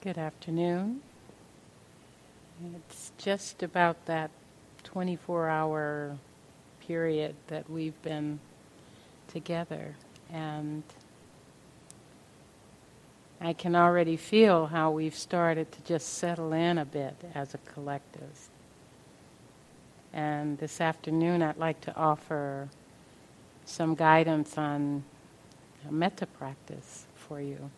Good afternoon. It's just about that 24 hour period that we've been together, and I can already feel how we've started to just settle in a bit as a collective. And this afternoon, I'd like to offer some guidance on a metta practice for you.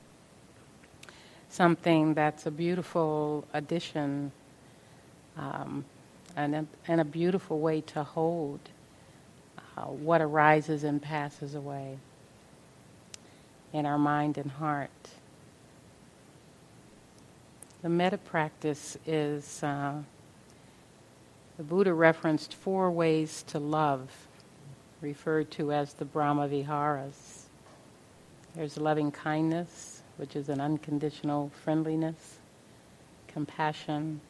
Something that's a beautiful addition um, and, a, and a beautiful way to hold uh, what arises and passes away in our mind and heart. The metta practice is, uh, the Buddha referenced four ways to love, referred to as the Brahma Viharas. There's loving kindness, which is an unconditional friendliness, compassion,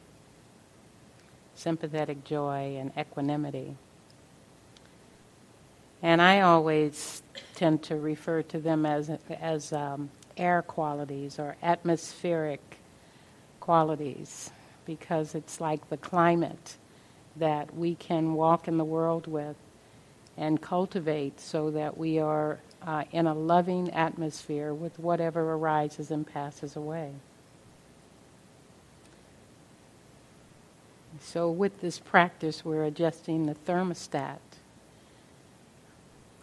sympathetic joy, and equanimity. And I always tend to refer to them as, as um, air qualities or atmospheric qualities because it's like the climate that we can walk in the world with and cultivate so that we are uh, in a loving atmosphere with whatever arises and passes away. So, with this practice, we're adjusting the thermostat,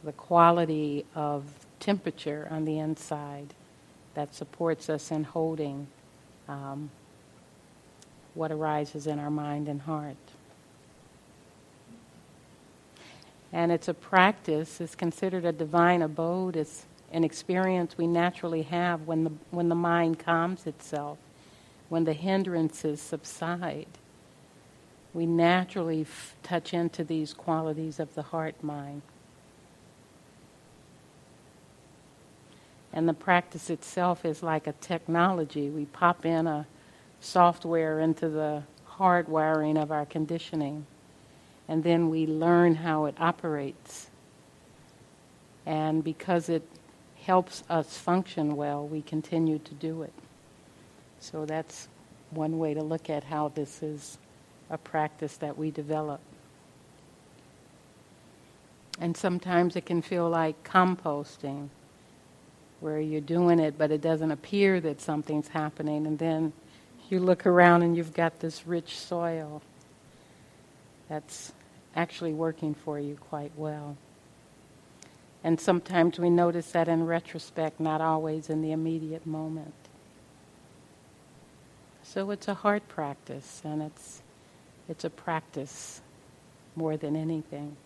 the quality of temperature on the inside that supports us in holding um, what arises in our mind and heart. And it's a practice, it's considered a divine abode, it's an experience we naturally have when the, when the mind calms itself, when the hindrances subside. We naturally f- touch into these qualities of the heart mind. And the practice itself is like a technology. We pop in a software into the hardwiring of our conditioning and then we learn how it operates. And because it helps us function well, we continue to do it. So that's one way to look at how this is a practice that we develop. And sometimes it can feel like composting, where you're doing it, but it doesn't appear that something's happening. And then you look around and you've got this rich soil that's actually working for you quite well. And sometimes we notice that in retrospect, not always in the immediate moment. So it's a hard practice, and it's, it's a practice more than anything.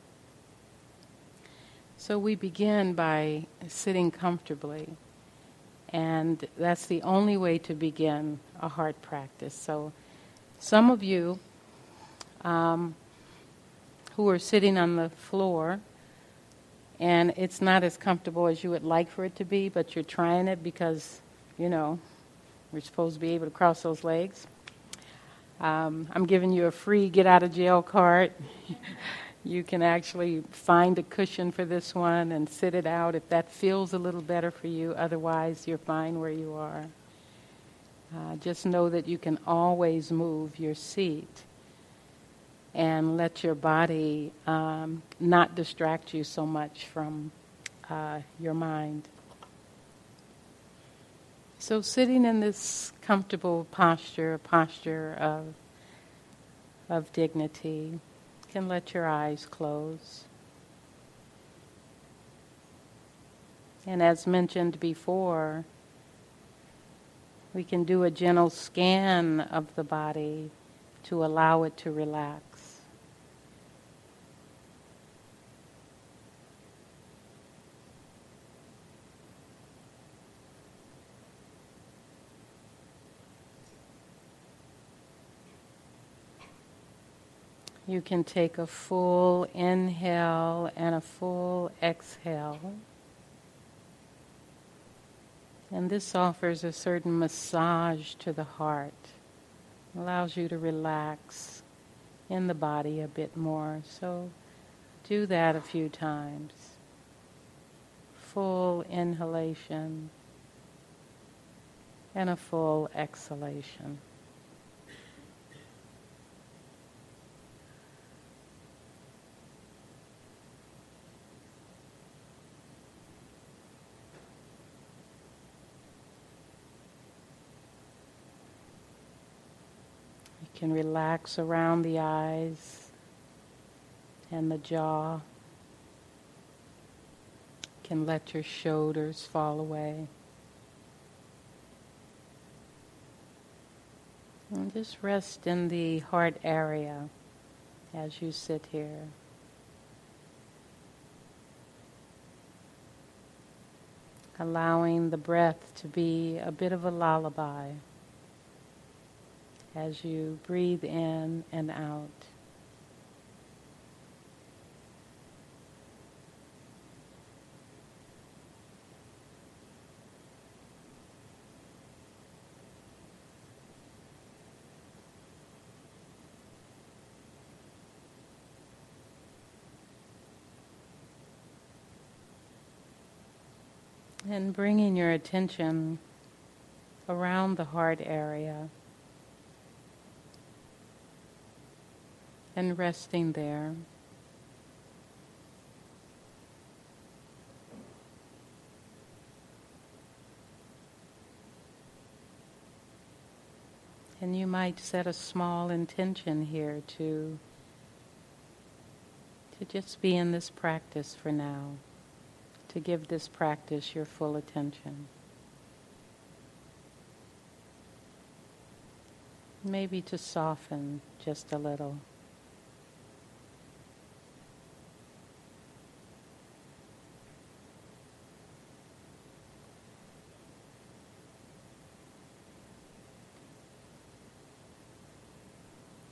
So we begin by sitting comfortably, and that's the only way to begin a heart practice. So some of you um, who are sitting on the floor and it's not as comfortable as you would like for it to be, but you're trying it because, you know, we're supposed to be able to cross those legs. Um, I'm giving you a free get out of jail card. you can actually find a cushion for this one and sit it out if that feels a little better for you. Otherwise, you're fine where you are. Uh, just know that you can always move your seat and let your body um, not distract you so much from uh, your mind. So, sitting in this comfortable posture, a posture of, of dignity, can let your eyes close. And as mentioned before, we can do a gentle scan of the body to allow it to relax. You can take a full inhale and a full exhale. And this offers a certain massage to the heart, allows you to relax in the body a bit more. So do that a few times. Full inhalation and a full exhalation. You can relax around the eyes and the jaw. You can let your shoulders fall away. And just rest in the heart area as you sit here. Allowing the breath to be a bit of a lullaby as you breathe in and out. And bringing your attention around the heart area and resting there. And you might set a small intention here to to just be in this practice for now to give this practice your full attention. Maybe to soften just a little.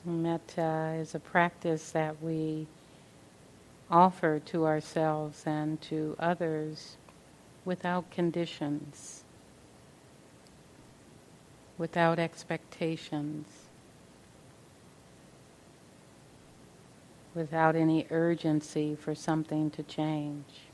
Metta is a practice that we offer to ourselves and to others without conditions, without expectations, without any urgency for something to change.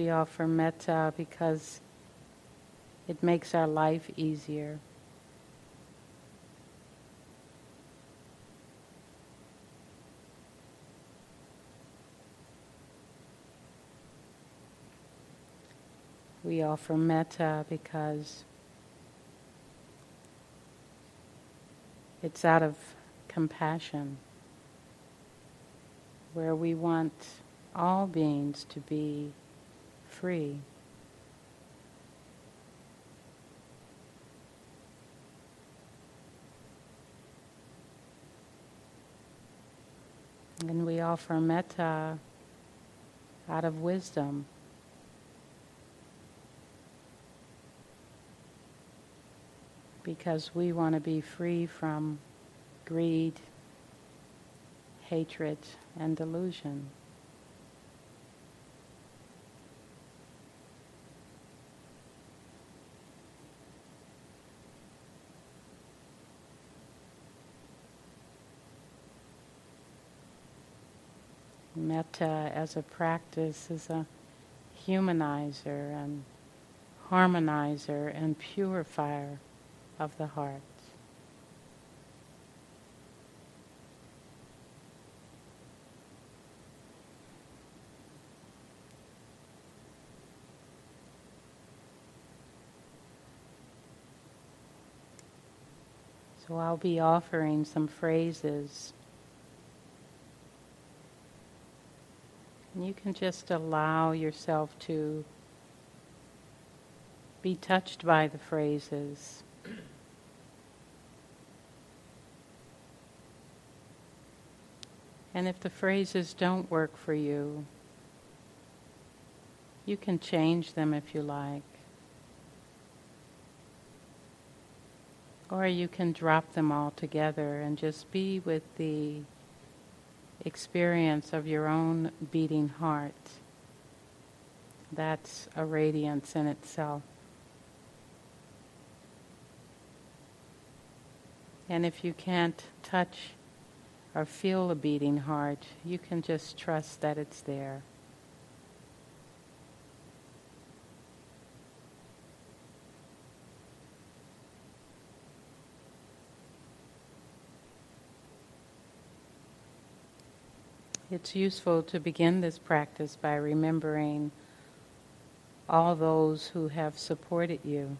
We offer metta because it makes our life easier. We offer metta because it's out of compassion, where we want all beings to be free. And we offer metta out of wisdom. Because we want to be free from greed, hatred, and delusion. Metta uh, as a practice is a humanizer and harmonizer and purifier of the heart. So I'll be offering some phrases And you can just allow yourself to be touched by the phrases. And if the phrases don't work for you, you can change them if you like. Or you can drop them all together and just be with the experience of your own beating heart. That's a radiance in itself. And if you can't touch or feel a beating heart, you can just trust that it's there. It's useful to begin this practice by remembering all those who have supported you.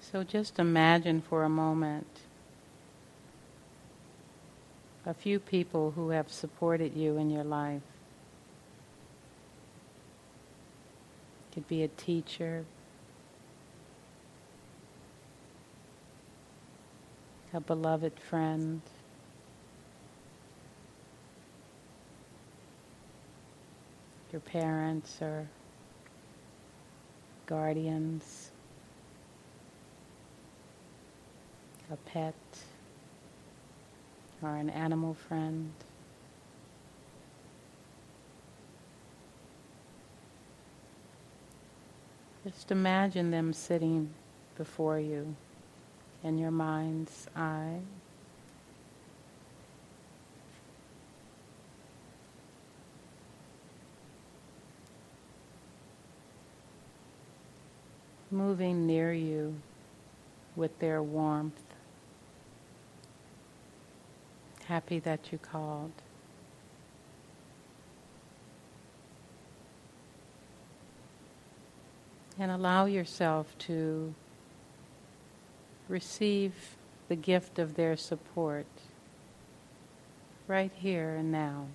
So just imagine for a moment a few people who have supported you in your life. It could be a teacher, a beloved friend. Your parents or guardians, a pet, or an animal friend. Just imagine them sitting before you in your mind's eye. Moving near you with their warmth. Happy that you called. And allow yourself to receive the gift of their support right here and now.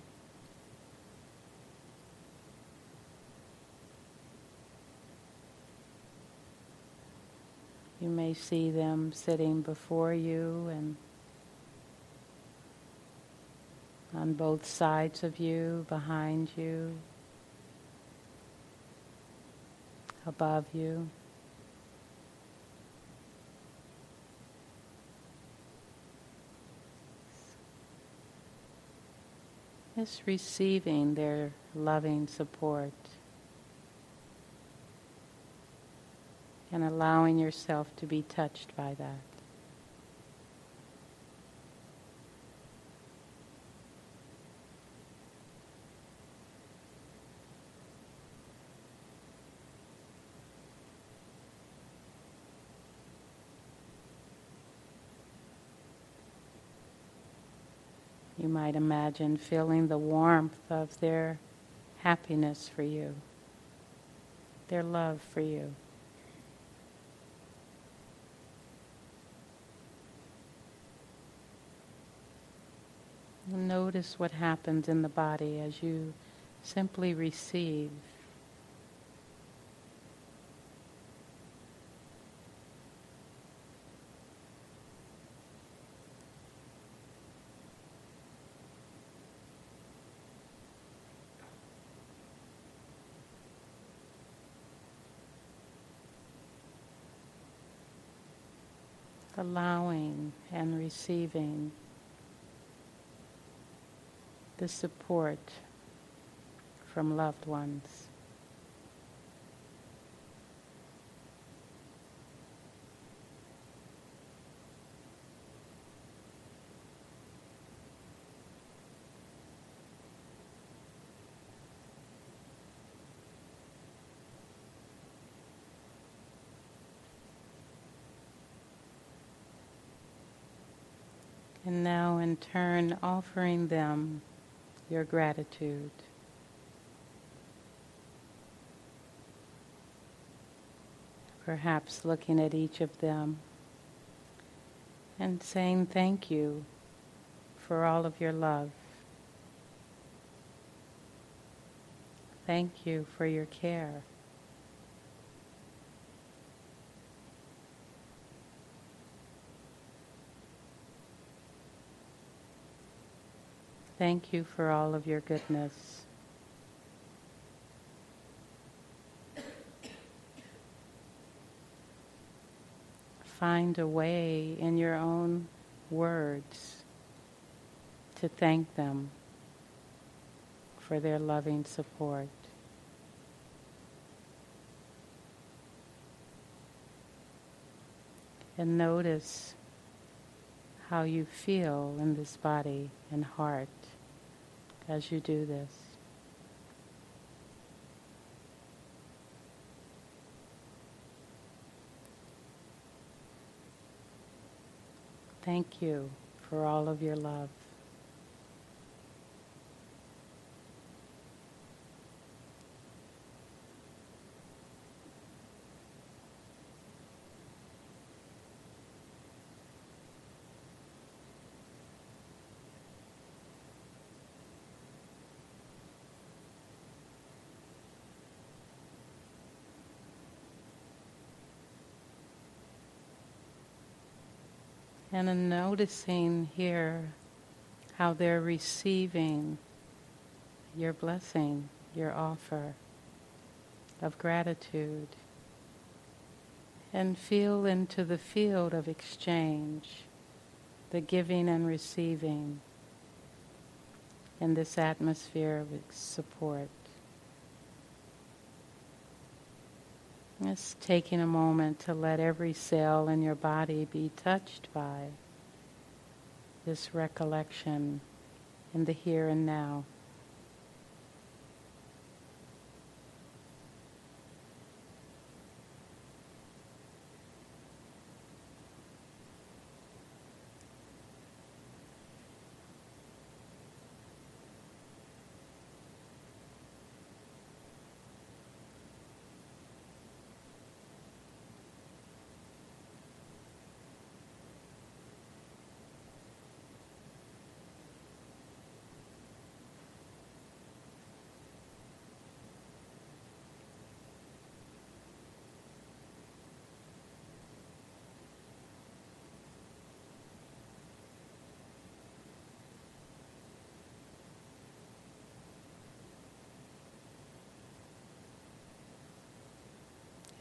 You may see them sitting before you and on both sides of you, behind you, above you. Just receiving their loving support and allowing yourself to be touched by that. You might imagine feeling the warmth of their happiness for you, their love for you. Notice what happens in the body as you simply receive allowing and receiving the support from loved ones. And now, in turn, offering them your gratitude. Perhaps looking at each of them and saying thank you for all of your love. Thank you for your care. Thank you for all of your goodness. Find a way in your own words to thank them for their loving support. and notice how you feel in this body and heart as you do this. Thank you for all of your love. And in noticing here how they're receiving your blessing, your offer of gratitude. And feel into the field of exchange, the giving and receiving in this atmosphere of support. Just taking a moment to let every cell in your body be touched by this recollection in the here and now.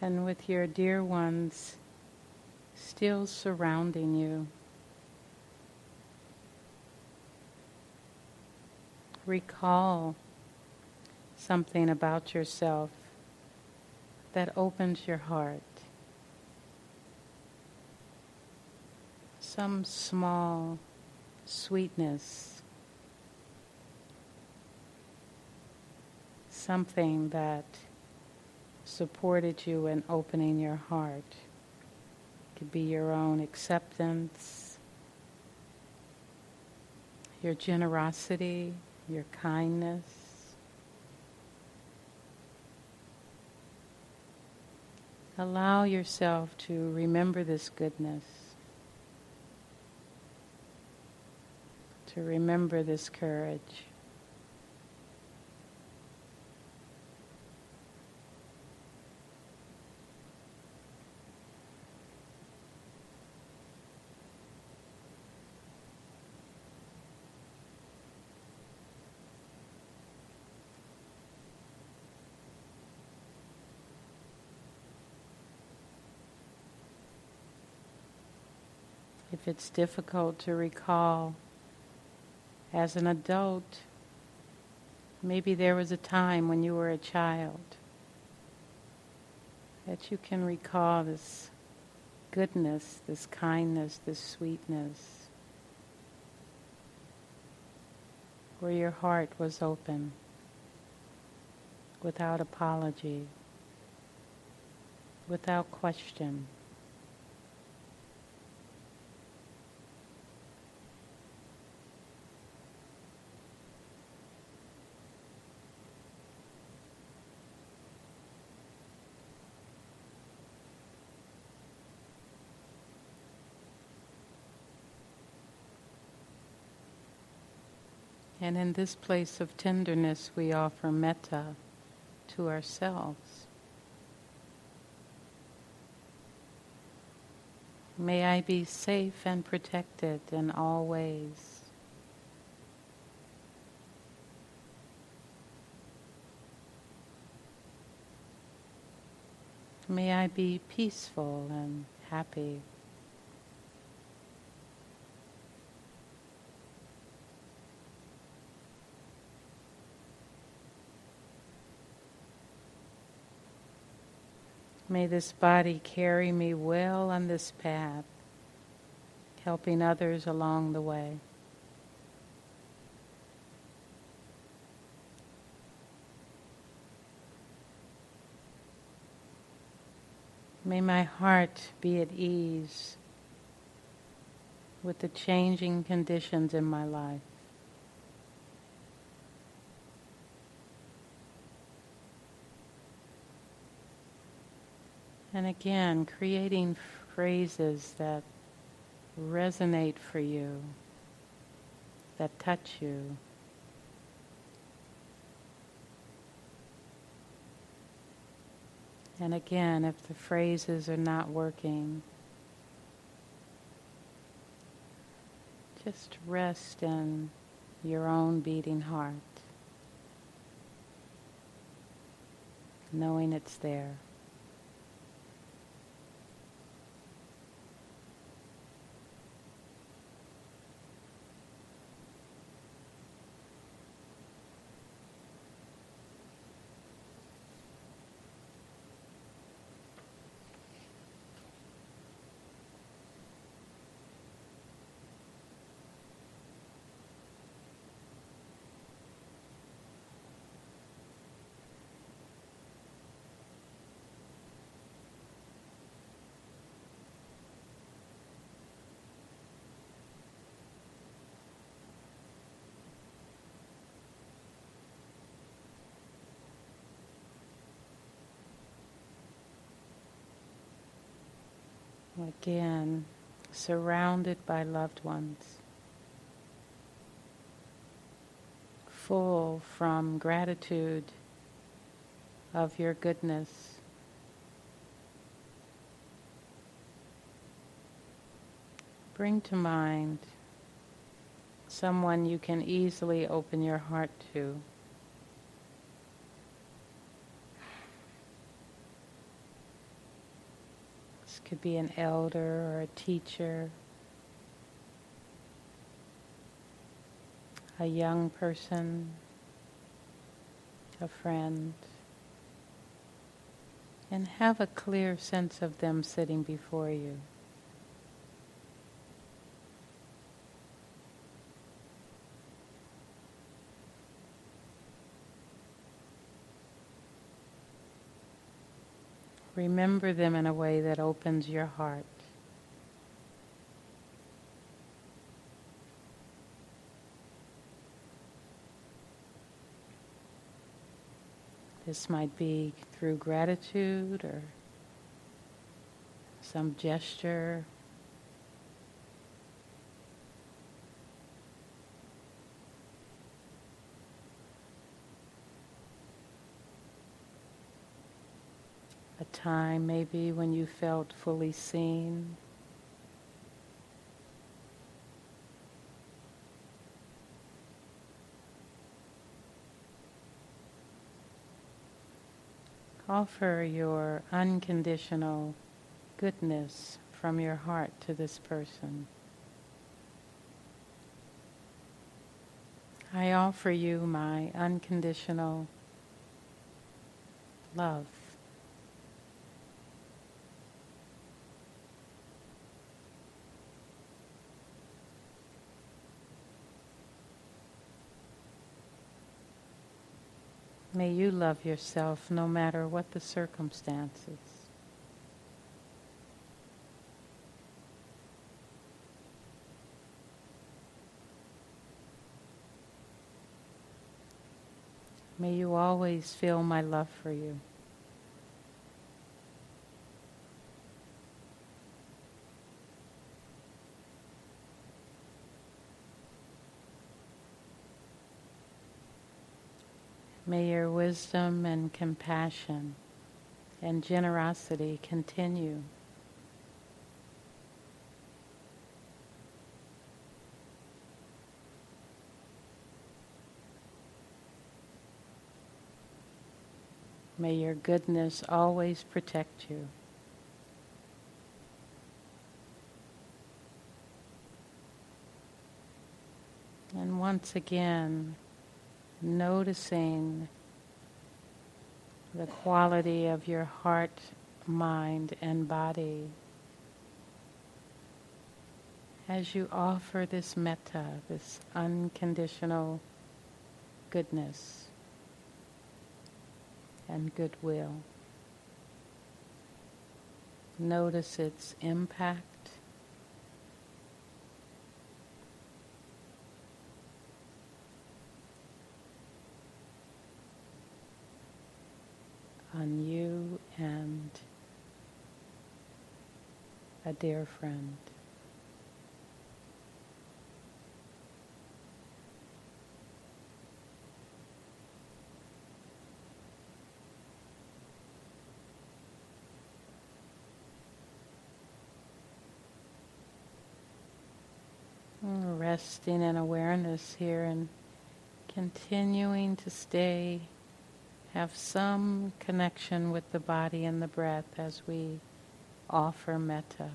And with your dear ones still surrounding you. Recall something about yourself that opens your heart. Some small sweetness, something that supported you in opening your heart. It could be your own acceptance, your generosity, your kindness. Allow yourself to remember this goodness, to remember this courage. If it's difficult to recall as an adult, maybe there was a time when you were a child that you can recall this goodness, this kindness, this sweetness, where your heart was open without apology, without question. And in this place of tenderness, we offer metta to ourselves. May I be safe and protected in all ways. May I be peaceful and happy. May this body carry me well on this path, helping others along the way. May my heart be at ease with the changing conditions in my life. And again, creating phrases that resonate for you, that touch you. And again, if the phrases are not working, just rest in your own beating heart, knowing it's there. Again, surrounded by loved ones, full from gratitude of your goodness. Bring to mind someone you can easily open your heart to. Could be an elder or a teacher, a young person, a friend, and have a clear sense of them sitting before you. Remember them in a way that opens your heart. This might be through gratitude or some gesture time maybe when you felt fully seen. Offer your unconditional goodness from your heart to this person. I offer you my unconditional love. May you love yourself no matter what the circumstances. May you always feel my love for you. May your wisdom and compassion and generosity continue. May your goodness always protect you. And once again, noticing the quality of your heart mind and body as you offer this metta, this unconditional goodness and goodwill. Notice its impact. On you and a dear friend. Resting in awareness here and continuing to stay, have some connection with the body and the breath as we offer metta.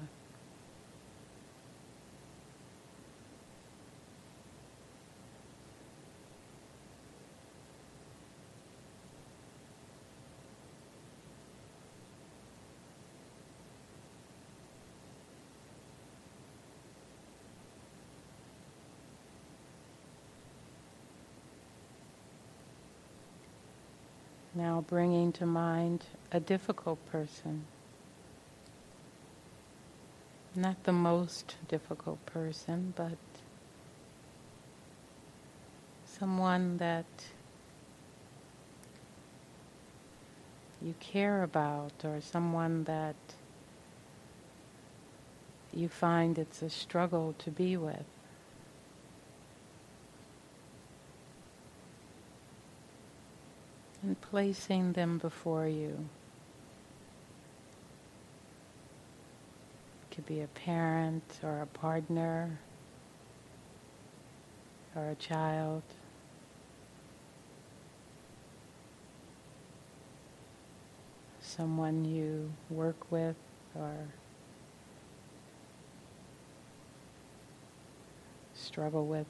Now bringing to mind a difficult person. Not the most difficult person, but someone that you care about or someone that you find it's a struggle to be with. And placing them before you. It could be a parent or a partner or a child. Someone you work with or struggle with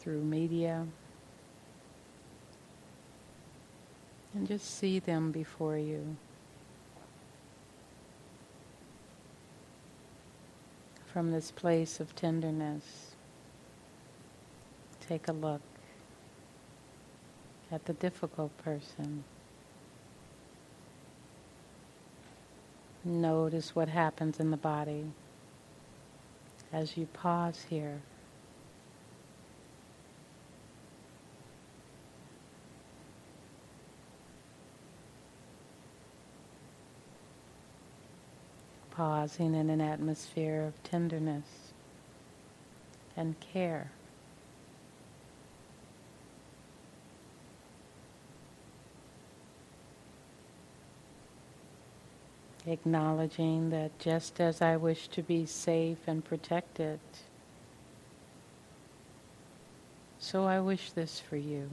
through media. And just see them before you. From this place of tenderness, take a look at the difficult person. Notice what happens in the body as you pause here. Pausing in an atmosphere of tenderness and care. Acknowledging that just as I wish to be safe and protected, so I wish this for you.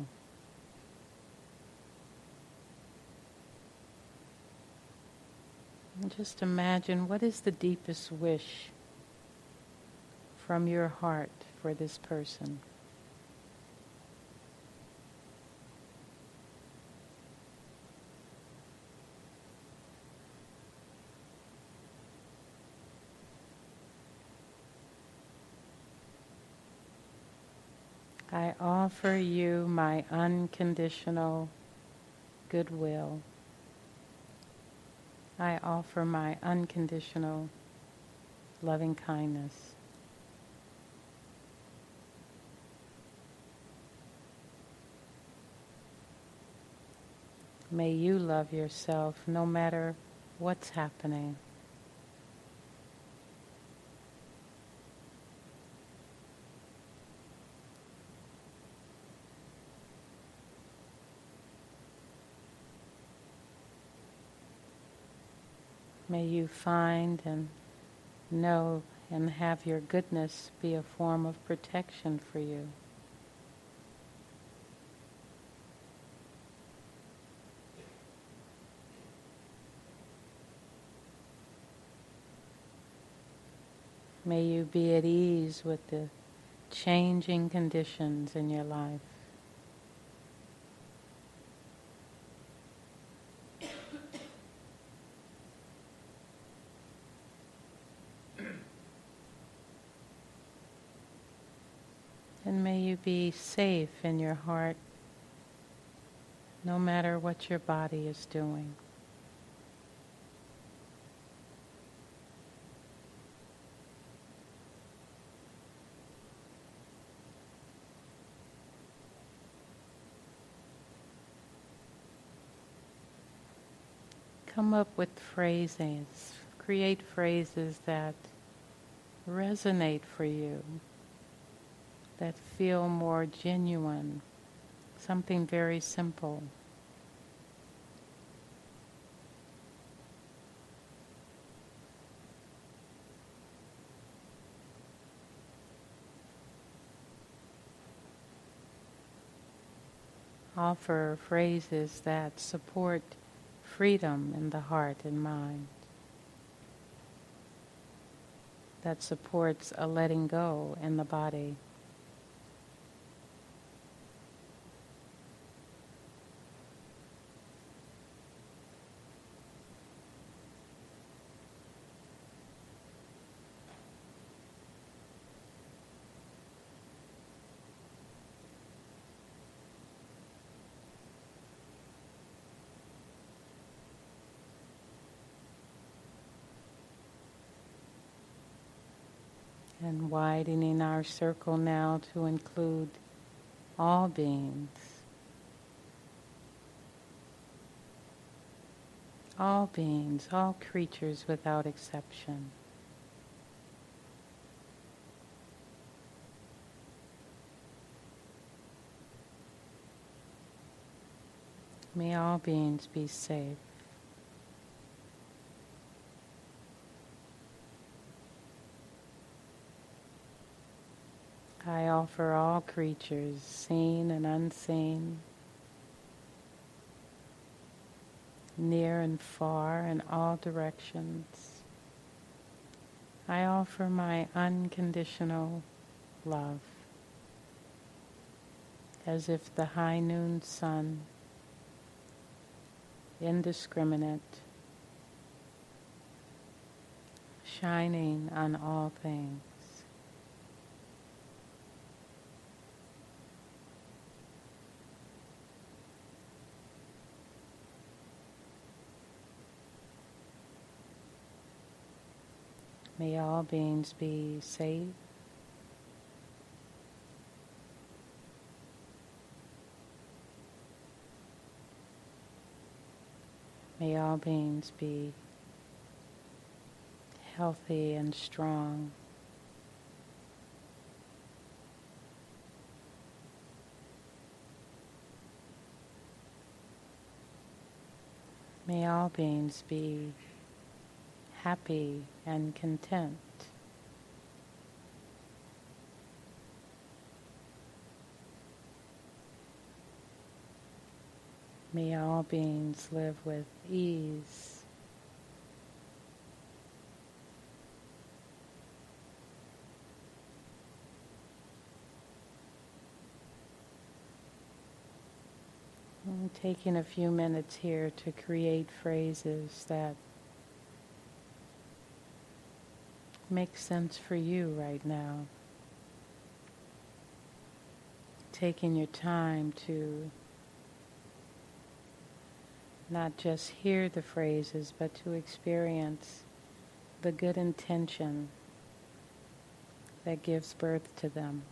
And just imagine what is the deepest wish from your heart for this person. I offer you my unconditional goodwill. I offer my unconditional loving kindness. May you love yourself no matter what's happening. May you find and know and have your goodness be a form of protection for you. May you be at ease with the changing conditions in your life. And may you be safe in your heart no matter what your body is doing. Come up with phrases, create phrases that resonate for you, that feel more genuine, something very simple. Offer phrases that support freedom in the heart and mind, that supports a letting go in the body. And widening our circle now to include all beings. All beings, all creatures without exception. May all beings be safe. Offer all creatures, seen and unseen, near and far in all directions. I offer my unconditional love, as if the high noon sun, indiscriminate, shining on all things. May all beings be safe. May all beings be healthy and strong. May all beings be happy and content. May all beings live with ease. I'm taking a few minutes here to create phrases that makes sense for you right now. Taking your time to not just hear the phrases, but to experience the good intention that gives birth to them.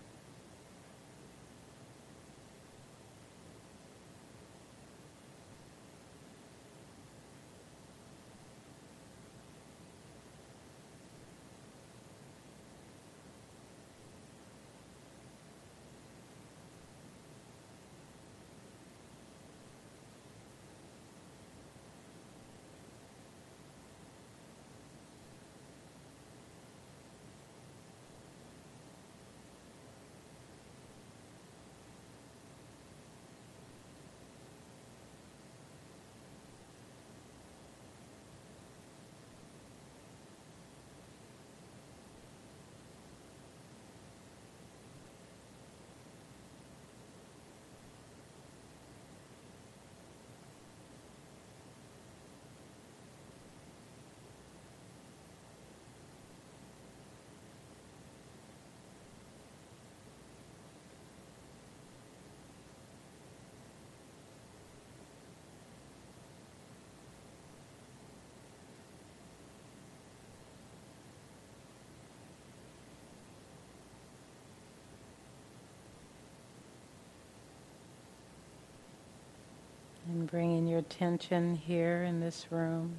And bringing your attention here in this room,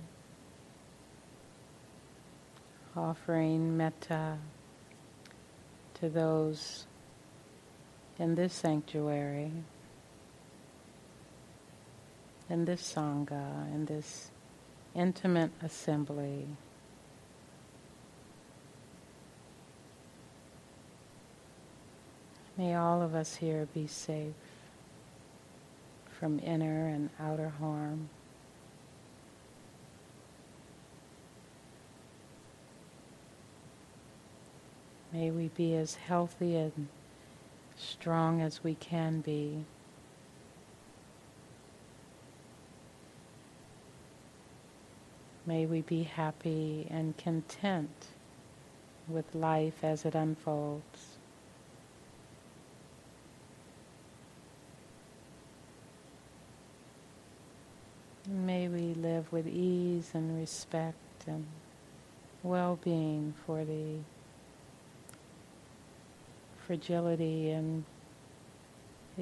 offering metta to those in this sanctuary, in this Sangha, in this intimate assembly. May all of us here be safe from inner and outer harm. May we be as healthy and strong as we can be. May we be happy and content with life as it unfolds. May we live with ease and respect and well-being for the fragility and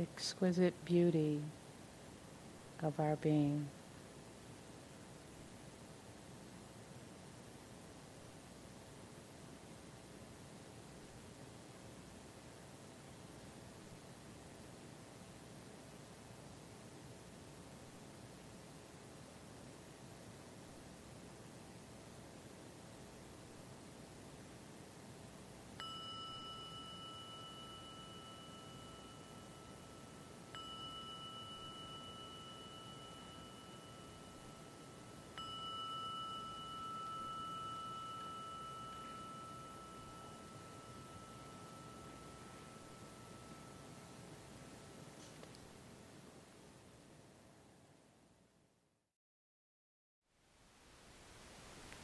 exquisite beauty of our being.